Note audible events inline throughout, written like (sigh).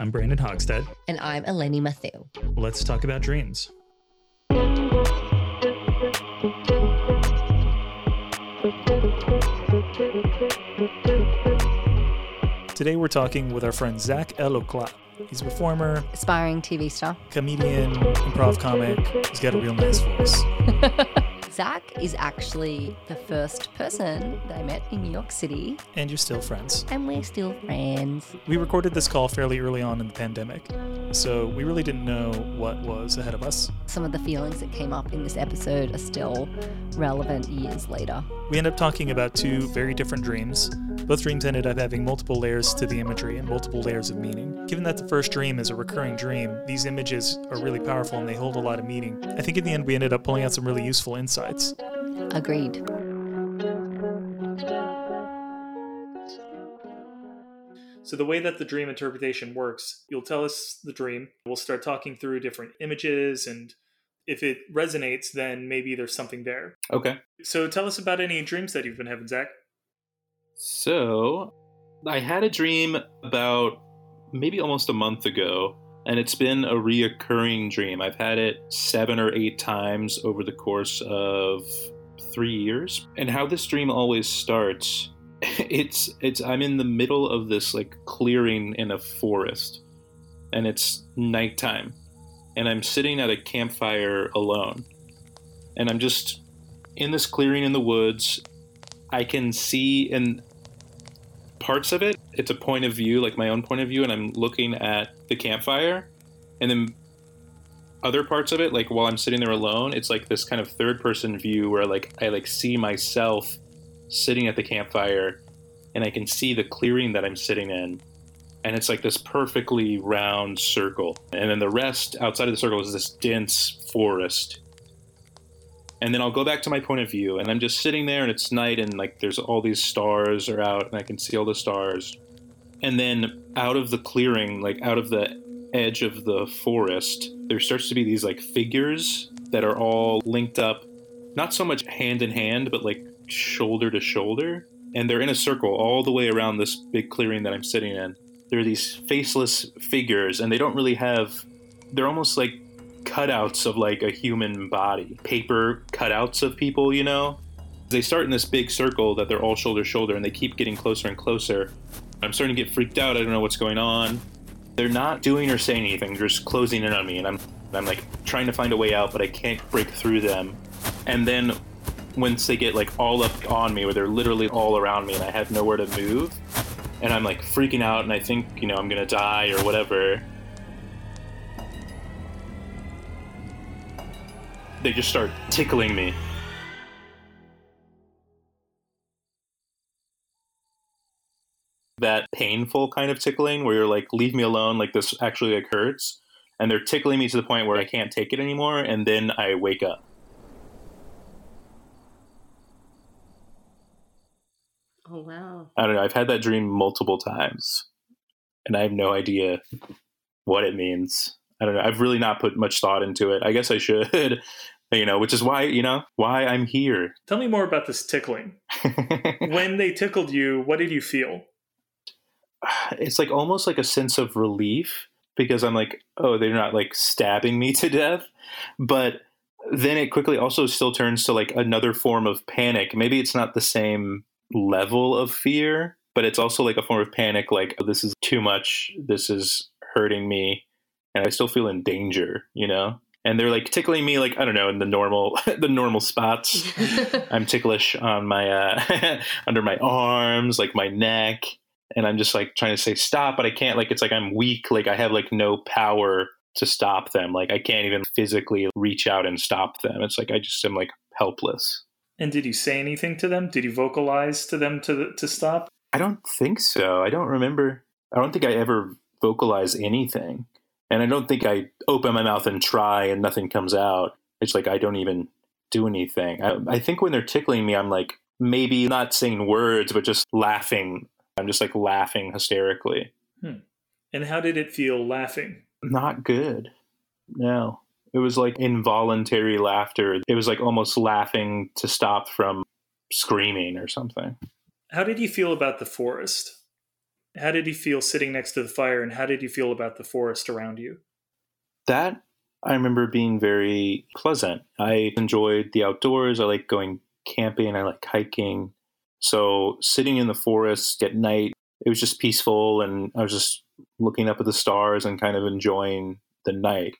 I'm Brandon Hogstad. And I'm Eleni Matheou. Let's talk about dreams. Today we're talking with our friend Zach Elokla. He's a performer, aspiring TV star, comedian, improv comic. He's got a real nice voice. (laughs) Zach is actually the first person that I met in New York City. And you're still friends. And we're still friends. We recorded this call fairly early on in the pandemic, so we really didn't know what was ahead of us. Some of the feelings that came up in this episode are still relevant years later. We end up talking about two very different dreams. Both dreams ended up having multiple layers to the imagery and multiple layers of meaning. Given that the first dream is a recurring dream, these images are really powerful and they hold a lot of meaning. I think in the end we ended up pulling out some really useful insights. Agreed. So, the way that the dream interpretation works, you'll tell us the dream. We'll start talking through different images, and if it resonates, then maybe there's something there. Okay. So, tell us about any dreams that you've been having, Zach. So, I had a dream about maybe almost a month ago, and it's been a reoccurring dream. I've had it seven or eight times over the course of three years. And how this dream always starts (laughs) it's it's I'm in the middle of this like clearing in a forest, and it's nighttime, and I'm sitting at a campfire alone, and I'm just in this clearing in the woods. I can see in parts of it. It's a point of view, like my own point of view, and I'm looking at the campfire, and then other parts of it, like while I'm sitting there alone, it's like this kind of third person view where like I like see myself sitting at the campfire and I can see the clearing that I'm sitting in. And it's like this perfectly round circle. And then the rest outside of the circle is this dense forest. And then I'll go back to my point of view and I'm just sitting there and it's night and like there's all these stars are out and I can see all the stars. And then out of the clearing, like out of the edge of the forest, there starts to be these like figures that are all linked up, not so much hand in hand, but like shoulder to shoulder, and they're in a circle all the way around this big clearing that I'm sitting in. There are these faceless figures, and they don't really have. They're almost like cutouts of like a human body, paper cutouts of people, you know? They start in this big circle that they're all shoulder to shoulder, and they keep getting closer and closer. I'm starting to get freaked out. I don't know what's going on. They're not doing or saying anything. They're just closing in on me, and I'm I'm like trying to find a way out, but I can't break through them. And then once they get like all up on me, where they're literally all around me and I have nowhere to move, and I'm like freaking out and I think, you know, I'm gonna die or whatever. They just start tickling me. That painful kind of tickling where you're like, leave me alone, like this actually like hurts. And they're tickling me to the point where I can't take it anymore, and then I wake up. Oh, wow. I don't know. I've had that dream multiple times, and I have no idea what it means. I don't know. I've really not put much thought into it. I guess I should, (laughs) you know, which is why, you know, why I'm here. Tell me more about this tickling. (laughs) when they tickled you, what did you feel? (sighs) It's like almost like a sense of relief because I'm like, oh, they're not like stabbing me to death. But then it quickly also still turns to like another form of panic. Maybe it's not the same level of fear, but it's also like a form of panic like, oh, this is too much. This is hurting me. And I still feel in danger, you know? And they're like tickling me, like I don't know, in the normal, (laughs) the normal spots. (laughs) I'm ticklish on my uh, (laughs) under my arms, like my neck, and I'm just like trying to say stop, but I can't. Like it's like I'm weak. Like I have like no power to stop them. Like I can't even physically reach out and stop them. It's like I just am like helpless. And did you say anything to them? Did you vocalize to them to to stop? I don't think so. I don't remember. I don't think I ever vocalize anything, and I don't think I open my mouth and try and nothing comes out. It's like I don't even do anything. I, I think when they're tickling me, I'm like maybe not saying words, but just laughing. I'm just like laughing hysterically. Hmm. And how did it feel laughing? Not good. No. It was like involuntary laughter. It was like almost laughing to stop from screaming or something. How did you feel about the forest? How did you feel sitting next to the fire, and how did you feel about the forest around you? That I remember being very pleasant. I enjoyed the outdoors. I like going camping. I like hiking. So sitting in the forest at night, it was just peaceful, and I was just looking up at the stars and kind of enjoying the night.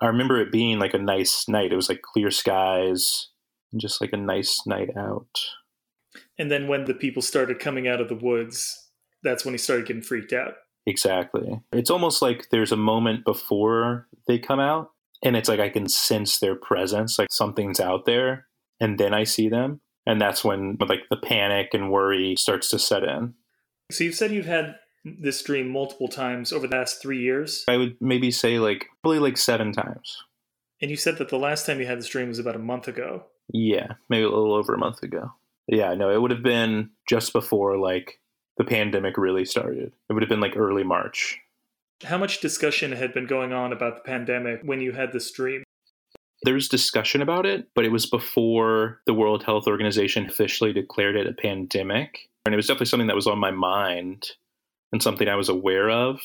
I remember it being like a nice night. It was like clear skies, and just like a nice night out. And then when the people started coming out of the woods, that's when he started getting freaked out. Exactly. It's almost like there's a moment before they come out, and it's like I can sense their presence, like something's out there, and then I see them. And that's when like the panic and worry starts to set in. So you've said you've had this dream multiple times over the last three years. I would maybe say like probably like seven times. And you said that the last time you had this dream was about a month ago. Yeah, maybe a little over a month ago. Yeah, no, it would have been just before like the pandemic really started. It would have been like early March. How much discussion had been going on about the pandemic when you had this dream? There was discussion about it, but it was before the World Health Organization officially declared it a pandemic. And it was definitely something that was on my mind and something I was aware of.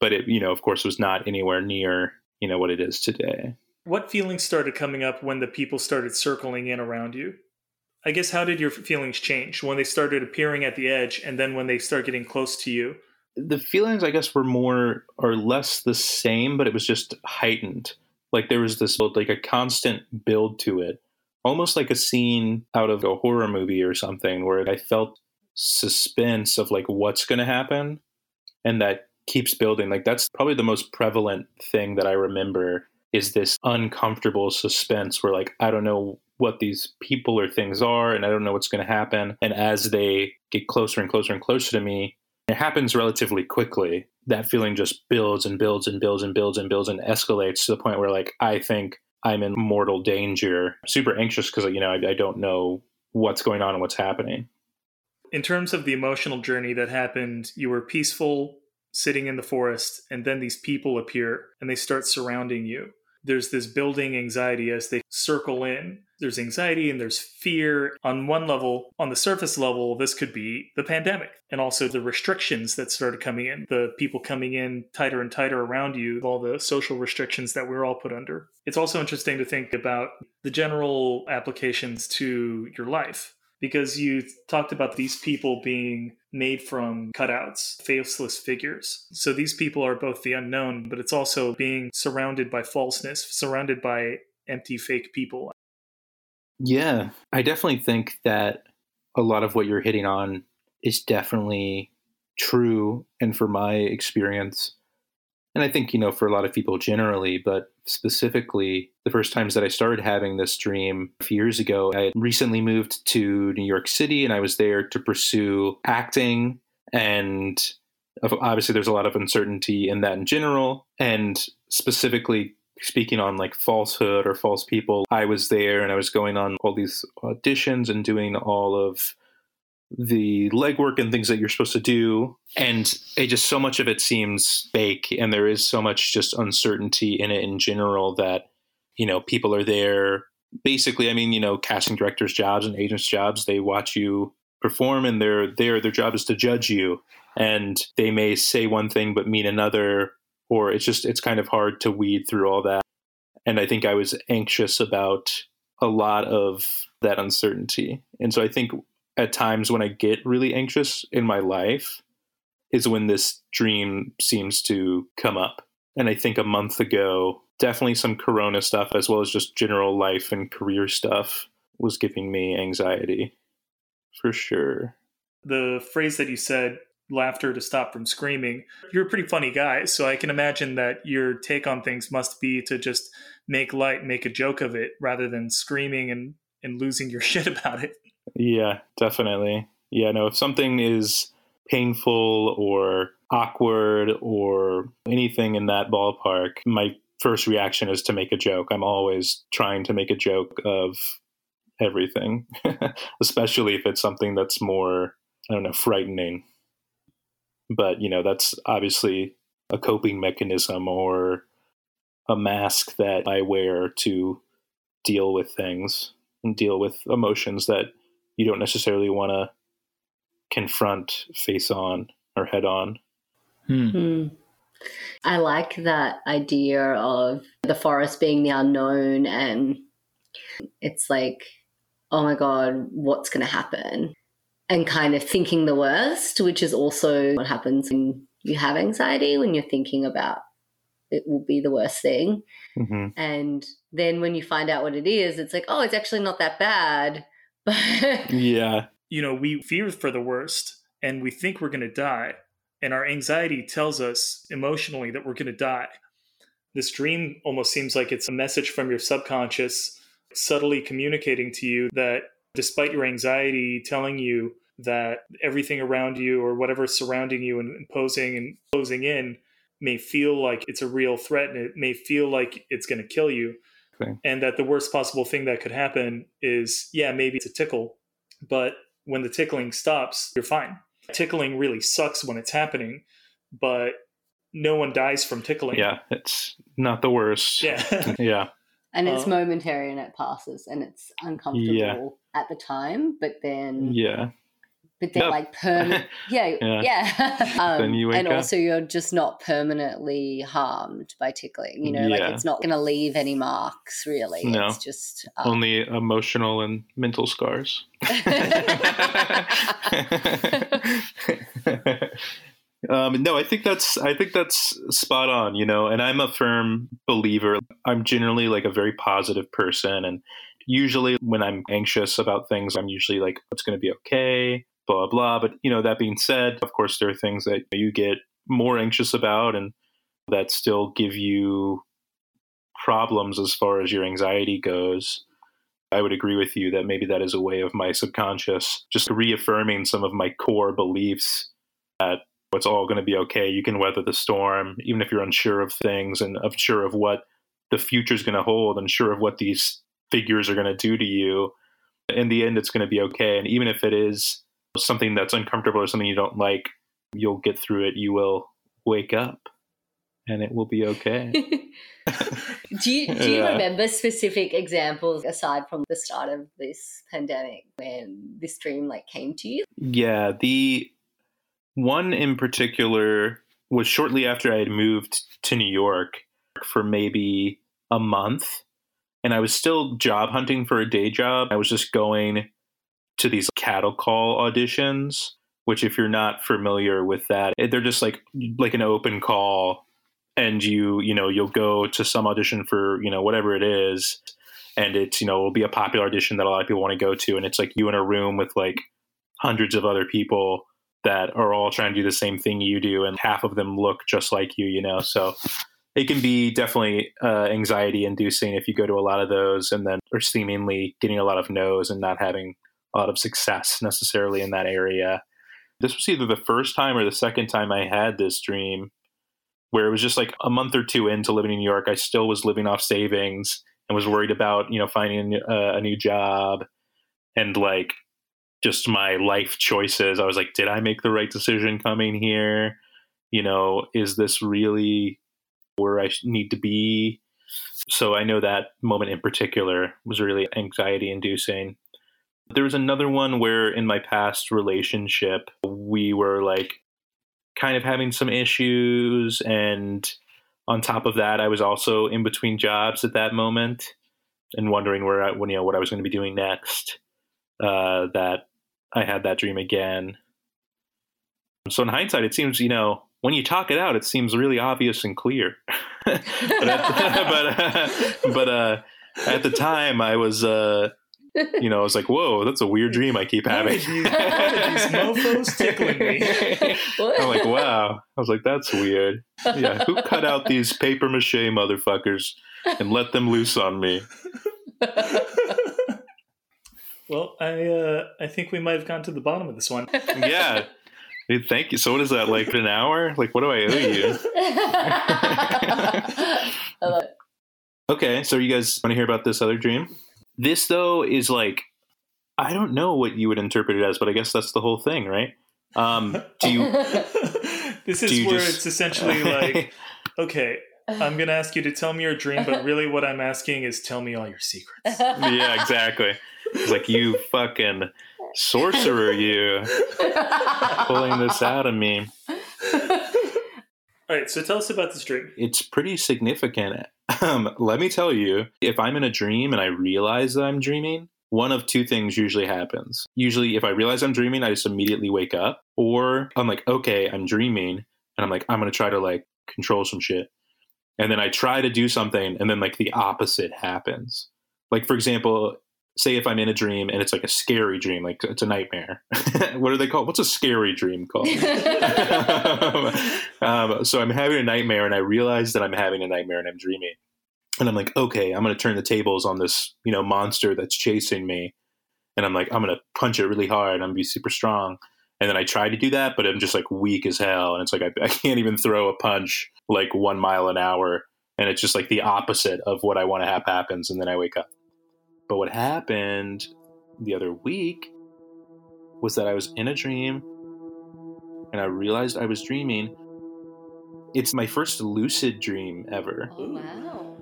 But it, you know, of course, was not anywhere near, you know, what it is today. What feelings started coming up when the people started circling in around you? I guess how did your feelings change when they started appearing at the edge and then when they start getting close to you? The feelings, I guess, were more or less the same, but it was just heightened. Like there was this like a constant build to it, almost like a scene out of a horror movie or something, where I felt suspense of like what's going to happen, and that keeps building. Like that's probably the most prevalent thing that I remember is this uncomfortable suspense where like I don't know what these people or things are and I don't know what's going to happen. And as they get closer and closer and closer to me it happens relatively quickly. That feeling just builds and builds and builds and builds and builds and escalates to the point where like I think I'm in mortal danger. Super anxious because you know I, I don't know what's going on and what's happening in terms of the emotional journey that happened you were peaceful sitting in the forest and then these people appear and they start surrounding you there's this building anxiety as they circle in. There's anxiety and there's fear. On one level, on the surface level, this could be the pandemic and also the restrictions that started coming in, the people coming in tighter and tighter around you, all the social restrictions that we're all put under. It's also interesting to think about the general applications to your life because you talked about these people being made from cutouts, faceless figures. So these people are both the unknown, but it's also being surrounded by falseness, surrounded by empty fake people. Yeah, I definitely think that a lot of what you're hitting on is definitely true. And for my experience, and I think, you know, for a lot of people generally, but specifically the first times that I started having this dream a few years ago, I had recently moved to New York City and I was there to pursue acting. And obviously, there's a lot of uncertainty in that in general. And specifically, speaking on like falsehood or false people, I was there and I was going on all these auditions and doing all of the legwork and things that you're supposed to do. And it just so much of it seems fake. And there is so much just uncertainty in it in general that, you know, people are there. Basically, I mean, you know, casting directors' jobs and agents' jobs, they watch you perform and they're there. Their job is to judge you. And they may say one thing but mean another, or it's just, it's kind of hard to weed through all that. And I think I was anxious about a lot of that uncertainty. And so I think at times when I get really anxious in my life is when this dream seems to come up. And I think a month ago, definitely some corona stuff as well as just general life and career stuff was giving me anxiety for sure. The phrase that you said, laughter to stop from screaming, you're a pretty funny guy. So I can imagine that your take on things must be to just make light, make a joke of it rather than screaming and, and losing your (laughs) shit about it. Yeah, definitely. Yeah, no, if something is painful or awkward or anything in that ballpark, my first reaction is to make a joke. I'm always trying to make a joke of everything, (laughs) especially if it's something that's more, I don't know, frightening. But, you know, that's obviously a coping mechanism or a mask that I wear to deal with things and deal with emotions that you don't necessarily want to confront face on or head on. Hmm. Hmm. I like that idea of the forest being the unknown, and it's like, oh my God, what's going to happen? And kind of thinking the worst, which is also what happens when you have anxiety, when you're thinking about it will be the worst thing. hmm And then when you find out what it is, it's like, oh, it's actually not that bad. But (laughs) Yeah. You know, we fear for the worst and we think we're going to die. And our anxiety tells us emotionally that we're going to die. This dream almost seems like it's a message from your subconscious subtly communicating to you that despite your anxiety telling you that everything around you or whatever's surrounding you and imposing and closing in may feel like it's a real threat and it may feel like it's going to kill you Okay. and that the worst possible thing that could happen is yeah maybe it's a tickle but when the tickling stops you're fine tickling really sucks when it's happening but no one dies from tickling Yeah. It's not the worst. yeah (laughs) Yeah. and it's Uh, momentary and it passes and it's uncomfortable Yeah. at the time, but then Yeah. But then Yep. like permanent (laughs) yeah Yeah. yeah, (laughs) Um, Then you wake and up. also you're just not permanently harmed by tickling you know like it's not going to leave any marks really No. it's just um, Only emotional and mental scars. (laughs) um, no, I think that's I think that's spot on. You know, and I'm a firm believer. I'm generally like a very positive person, and usually when I'm anxious about things, I'm usually like, "It's going to be okay." Blah blah. But you know, that being said, of course, there are things that you get more anxious about, and that still give you problems as far as your anxiety goes. I would agree with you that maybe that is a way of my subconscious just reaffirming some of my core beliefs that it's all going to be okay. You can weather the storm, even if you're unsure of things and unsure of what the future is going to hold, unsure of what these figures are going to do to you. In the end, it's going to be okay. And even if it is something that's uncomfortable or something you don't like, you'll get through it. You will wake up and it will be okay. (laughs) do you do you Yeah. remember specific examples aside from the start of this pandemic when this dream like came to you Yeah, the one in particular was shortly after I had moved to New York for maybe a month. And I was still job hunting for a day job. I was just going to these cattle call auditions, which if you're not familiar with that, eh, they're just like like an open call and you, you know, you'll go to some audition for, you know, whatever it is and it's, you know, it'll be a popular audition that a lot of people want to go to and it's like you in a room with like hundreds of other people that are all trying to do the same thing you do and half of them look just like you you know? So it can be definitely uh, anxiety inducing if you go to a lot of those and then are seemingly getting a lot of no's and not having a lot of success necessarily in that area this was either the first time or the second time i had this dream where it was just like a month or two into living in new york i still was living off savings and was worried about you know finding a, uh, a new job and like just my life choices. I was like, did I make the right decision coming here? You know, is this really where I need to be? So I know that moment in particular was really anxiety inducing. There was another one where in my past relationship, we were like kind of having some issues. And on top of that, I was also in between jobs at that moment and wondering where I, when, you know, what I was going to be doing next. Uh, that I had that dream again. So in hindsight, it seems you know when you talk it out, it seems really obvious and clear. (laughs) but at, (laughs) but uh, but uh, at the time, I was uh, you know I was like, whoa, that's a weird dream I keep Why having. are these- why are these mofos tickling me? (laughs) I'm like, wow. I was like, that's weird. Yeah, who cut out these paper mache motherfuckers and let them loose on me? well, I uh, I think we might have gone to the bottom of this one. Yeah. Hey, thank you. So what is that like an hour? Like what do I owe you? (laughs) I love it. Okay, so you guys want to hear about this other dream? This though is like I don't know what you would interpret it as, but I guess that's the whole thing, right? Um, do you? (laughs) this is you where just- it's essentially (laughs) like, okay, I'm gonna ask you to tell me your dream, but really what I'm asking is tell me all your secrets. (laughs) yeah, exactly. It's like you fucking sorcerer, you pulling this out of me. All right, so tell us about this dream. It's pretty significant. Um, let me tell you, if I'm in a dream and I realize that I'm dreaming, one of two things usually happens. Usually, if I realize I'm dreaming, I just immediately wake up, or I'm like, okay, I'm dreaming, and I'm like, I'm gonna try to like control some shit. And then I try to do something, and then like the opposite happens. Like, for example, say if I'm in a dream and it's like a scary dream, like it's a nightmare. (laughs) what are they called? What's a scary dream called? (laughs) (laughs) um, so I'm having a nightmare and I realize that I'm having a nightmare and I'm dreaming. And I'm like, okay, I'm going to turn the tables on this, you know, monster that's chasing me. And I'm like, I'm going to punch it really hard. I'm going to be super strong. And then I try to do that, but I'm just like weak as hell. And it's like, I, (laughs) I can't even throw a punch like one mile an hour. And it's just like the opposite of what I want to have happens. And then I wake up. But what happened the other week was that I was in a dream and I realized I was dreaming. It's my first lucid dream ever. Wow.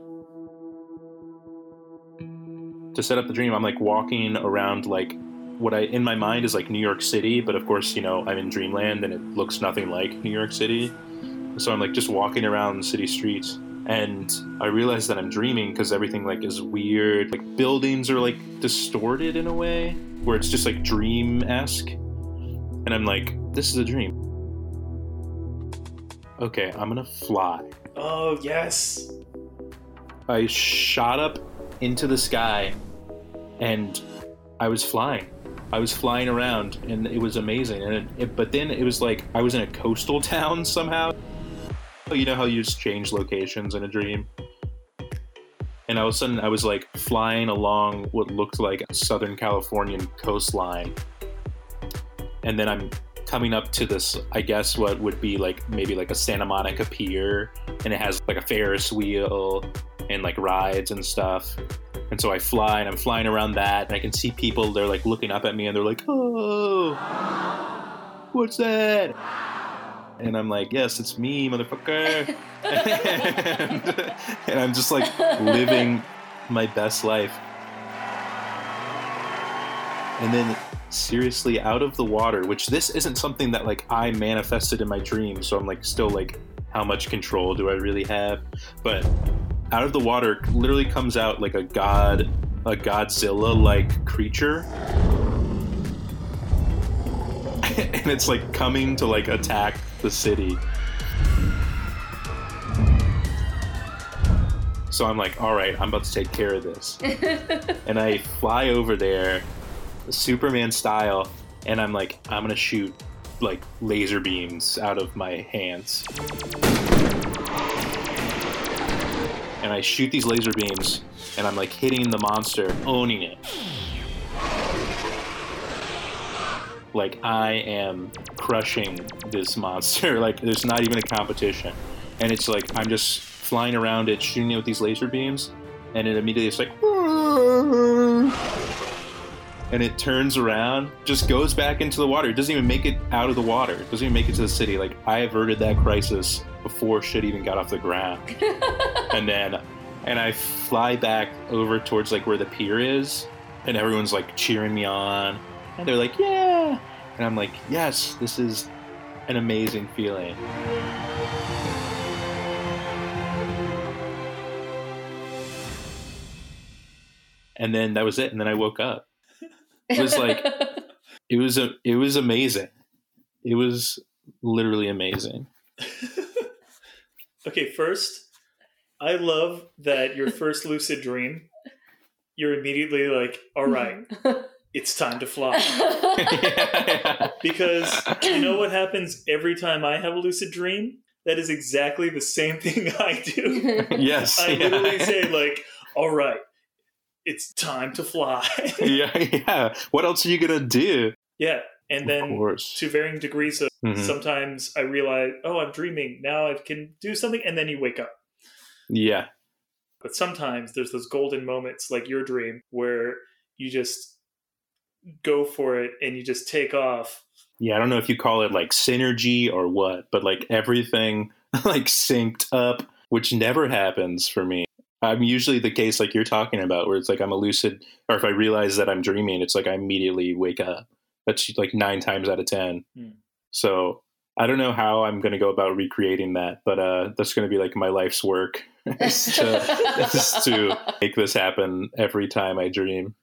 To set up the dream, I'm like walking around like what I in my mind is like New York City, but of course, you know, I'm in dreamland and it looks nothing like New York City. So I'm like just walking around city streets and I realize that I'm dreaming because everything like is weird. Like buildings are like distorted in a way where it's just like dream esque, and I'm like, this is a dream. Okay, I'm gonna fly. Oh, yes. I shot up into the sky, and I was flying. I was flying around, and it was amazing. And it, it, but then it was like I was in a coastal (laughs) town somehow. You know how you just change locations in a dream? And all of a sudden, I was like flying along what looked like a Southern Californian coastline. And then I'm coming up to this, I guess, what would be like maybe like a Santa Monica pier. And it has like a Ferris wheel and like rides and stuff. And so I fly and I'm flying around that. And I can see people, they're like looking up at me and they're like, oh, what's that? And I'm like, yes, it's me, motherfucker. (laughs) and, and I'm just like living my best life. And then seriously out of the water, which this isn't something that like I manifested in my dream, so I'm like still like how much control do I really have? But out of the water literally comes out like a god a Godzilla like creature. (laughs) and it's like coming to like attack the city. So I'm like, all right, I'm about to take care of this. (laughs) and I fly over there, Superman style, and I'm like, I'm gonna shoot like laser beams out of my hands. And I shoot these laser beams, and I'm like hitting the monster, owning it. Like I am crushing this monster. (laughs) Like there's not even a competition, and it's like I'm just flying around it, shooting it with these laser beams, and it immediately it's like, and it turns around, just goes back into the water. It doesn't even make it out of the water. It doesn't even make it to the city. Like I averted that crisis before shit even got off the ground, (laughs) and then, and I fly back over towards like where the pier is, and everyone's like cheering me on, and they're like, yeah, and I'm like, yes, this is an amazing feeling. And then that was it. And then I woke up. It was like (laughs) it was a it was amazing. It was literally amazing. (laughs) okay, first, I love that your first lucid dream, you're immediately like, all right, (laughs) it's time to fly. yeah, Because you know what happens every time I have a lucid dream? That is exactly the same thing I do. Yes. I yeah. literally say, like, all right, it's time to fly. (laughs) yeah, yeah. What else are you gonna do? yeah. And then to varying degrees of Mhm. sometimes I realize, oh, I'm dreaming. Now I can do something. And then you wake up. Yeah. But sometimes there's those golden moments like your dream where you just go for it and you just take off. Yeah, I don't know if you call it like synergy or what, but like everything (laughs) like synced up, which never happens for me. I'm usually the case like you're talking about, where it's like I'm a lucid, or if I realize that I'm dreaming, it's like I immediately wake up That's like nine times out of 10. Hmm. So I don't know how I'm going to go about recreating that, but uh, that's going to be like my life's work (laughs) is to, (laughs) is to make this happen every time I dream.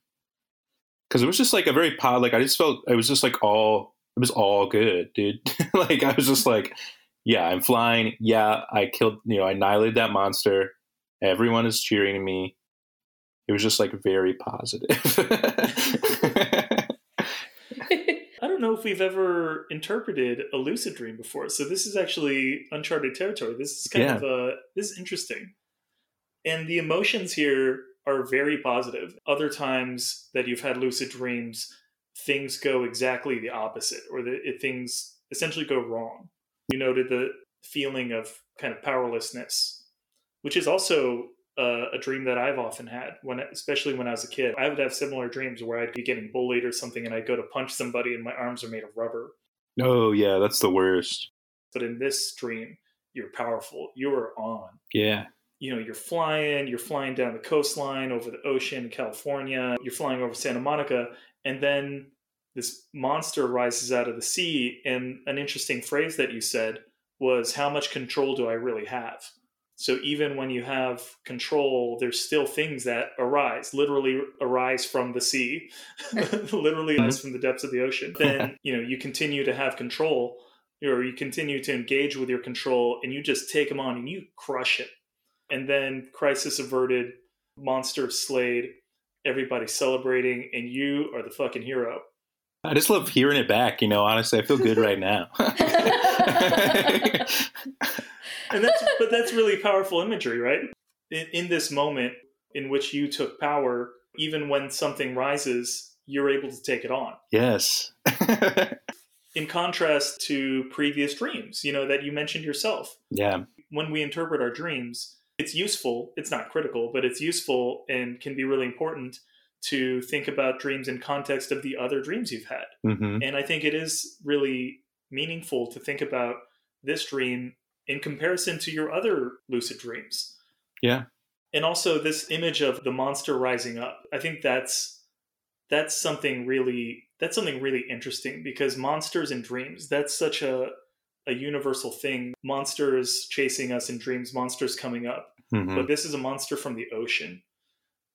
Because it was just like a very pod, like I just felt it was just like all it was all good, dude. (laughs) like I was just like, yeah, I'm flying. Yeah, I killed, you know, I annihilated that monster. Everyone is cheering me. It was just like very positive. (laughs) I don't know if we've ever interpreted a lucid dream before, so this is actually uncharted territory. This is kind Yeah. of uh, this is interesting, and the emotions here are very positive. Other times that you've had lucid dreams, things go exactly the opposite, or the it, things essentially go wrong. You noted the feeling of kind of powerlessness, which is also uh, a dream that I've often had when, especially when I was a kid. I would have similar dreams where I'd be getting bullied or something, and I'd go to punch somebody, and my arms are made of rubber. oh yeah, that's the worst. But in this dream, you're powerful. You're on. Yeah. You know, you're flying. You're flying down the coastline over the ocean, California. You're flying over Santa Monica, and then this monster rises out of the sea. And an interesting phrase that you said was, "How much control do I really have?" So even when you have control, there's still things that arise, literally arise from the sea, (laughs) hmm. literally mm-hmm. arise from the depths of the ocean. Then (laughs) you know you continue to have control, or you continue to engage with your control, and you just take them on and you crush it. And then crisis averted, monster slayed, everybody celebrating, and you are the fucking hero. I just love hearing it back. You know, honestly, I feel good right now. (laughs) and that's but that's really powerful imagery right? In, in this moment in which you took power even when something rises you're able to take it on. Yes. (laughs) in contrast to previous dreams you know that you mentioned yourself. Yeah. when we interpret our dreams it's useful it's not critical but it's useful and can be really important to think about dreams in context of the other dreams you've had. Hmm and I think it is really meaningful to think about this dream in comparison to your other lucid dreams. Yeah. And also this image of the monster rising up. I think that's that's something really that's something really interesting because monsters in dreams, that's such a a universal thing. Monsters chasing us in dreams, monsters coming up hmm but this is a monster from the ocean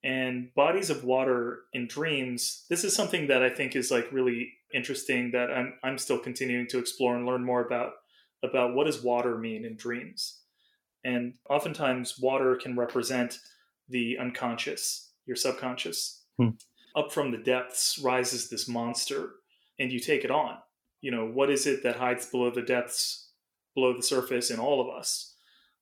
and bodies of water in dreams this is something that i think is like really interesting that i'm, I'm still continuing to explore and learn more about about what does water mean in dreams. And oftentimes water can represent the unconscious your subconscious. Hmm. up from the depths rises this monster and you take it on. You know what is it that hides below the depths below the surface in all of us?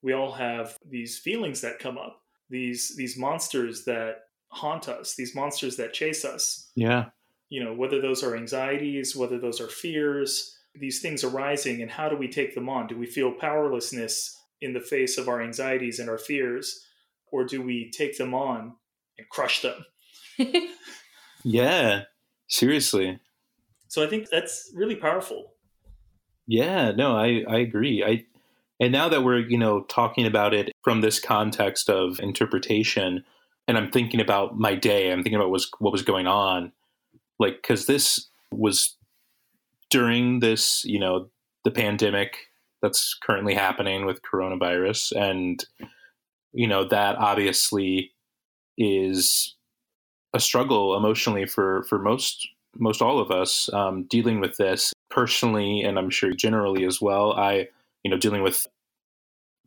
We all have these feelings that come up these these monsters that haunt us these monsters that chase us. Yeah. you know whether those are anxieties whether those are fears these things arising and how do we take them on do we feel powerlessness in the face of our anxieties and our fears or do we take them on and crush them (laughs) Yeah. Seriously. so i think that's really powerful Yeah, no, I, I agree. I and now that we're, you know, talking about it from this context of interpretation, and I'm thinking about my day, I'm thinking about was what was going on. Like, because this was during this, you know, the pandemic that's currently happening with coronavirus. And, you know, that obviously is a struggle emotionally for for most most all of us um, dealing with this personally and i'm sure generally as well i you know dealing with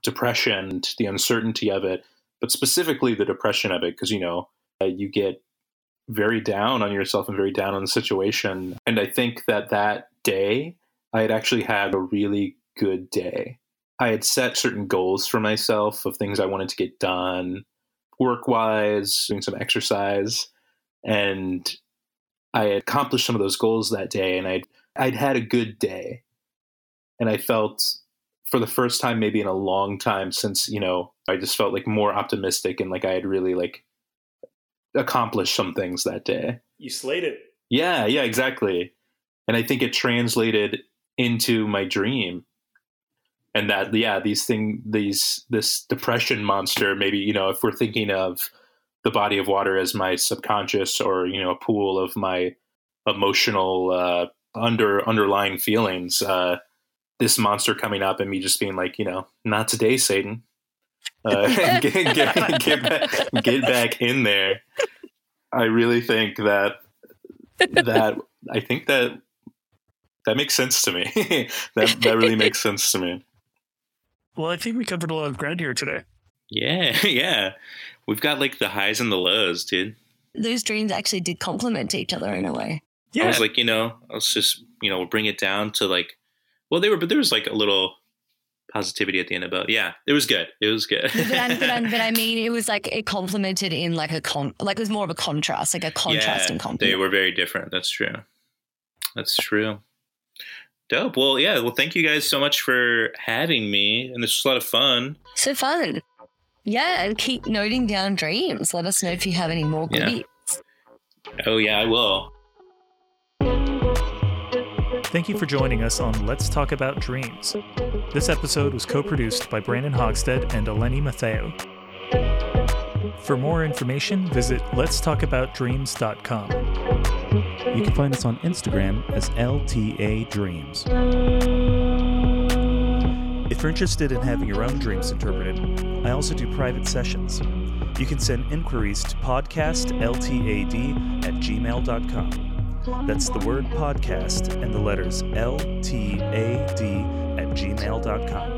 depression the uncertainty of it but specifically the depression of it because you know uh, you get very down on yourself and very down on the situation. And i think that that day i had actually had a really good day. I had set certain goals for myself of things i wanted to get done work wise doing some exercise. And I had accomplished some of those goals that day, and I'd I'd had a good day, and I felt for the first time maybe in a long time since you know I just felt like more optimistic and like I had really like accomplished some things that day. you slayed it Yeah, yeah, exactly. And I think it translated into my dream. And that yeah, these thing these this depression monster, maybe, you know, if we're thinking of the body of water as my subconscious or, you know, a pool of my emotional uh, under underlying feelings. Uh, this monster coming up and me just being like, you know, not today, Satan. Uh, (laughs) (laughs) get, get, get, back, get back in there. I really think that that I think that that makes sense to me. (laughs) that that really makes sense to me. Well, I think we covered a lot of ground here today. Yeah, yeah. We've got like the highs and the lows, dude. Those dreams actually did complement each other in a way. Yeah. I was like, you know, let's just, you know, bring it down to like, well, they were, but there was like a little positivity at the end about, yeah, it was good. It was good. but, I, but, I, but, (laughs) I, mean, it was like, it complemented in like a con, like it was more of a contrast, like a contrast yeah, compliment. They were very different. That's true. That's true. Dope. Well, yeah. Well, thank you guys so much for having me. And this was a lot of fun. So fun. Yeah. And keep noting down dreams. Let us know if you have any more goodies. Yeah. Oh, yeah, I will. Thank you for joining us on Let's Talk About Dreams. This episode was co produced by Brandon Hogstad and Eleni Matheou. For more information, visit letstalkaboutdreams.com. You can find us on Instagram as LTA Dreams. If you're interested in having your own dreams interpreted, I also do private sessions. You can send inquiries to podcastltad at gmail.com. That's the word podcast and the letters LTAD at gmail.com.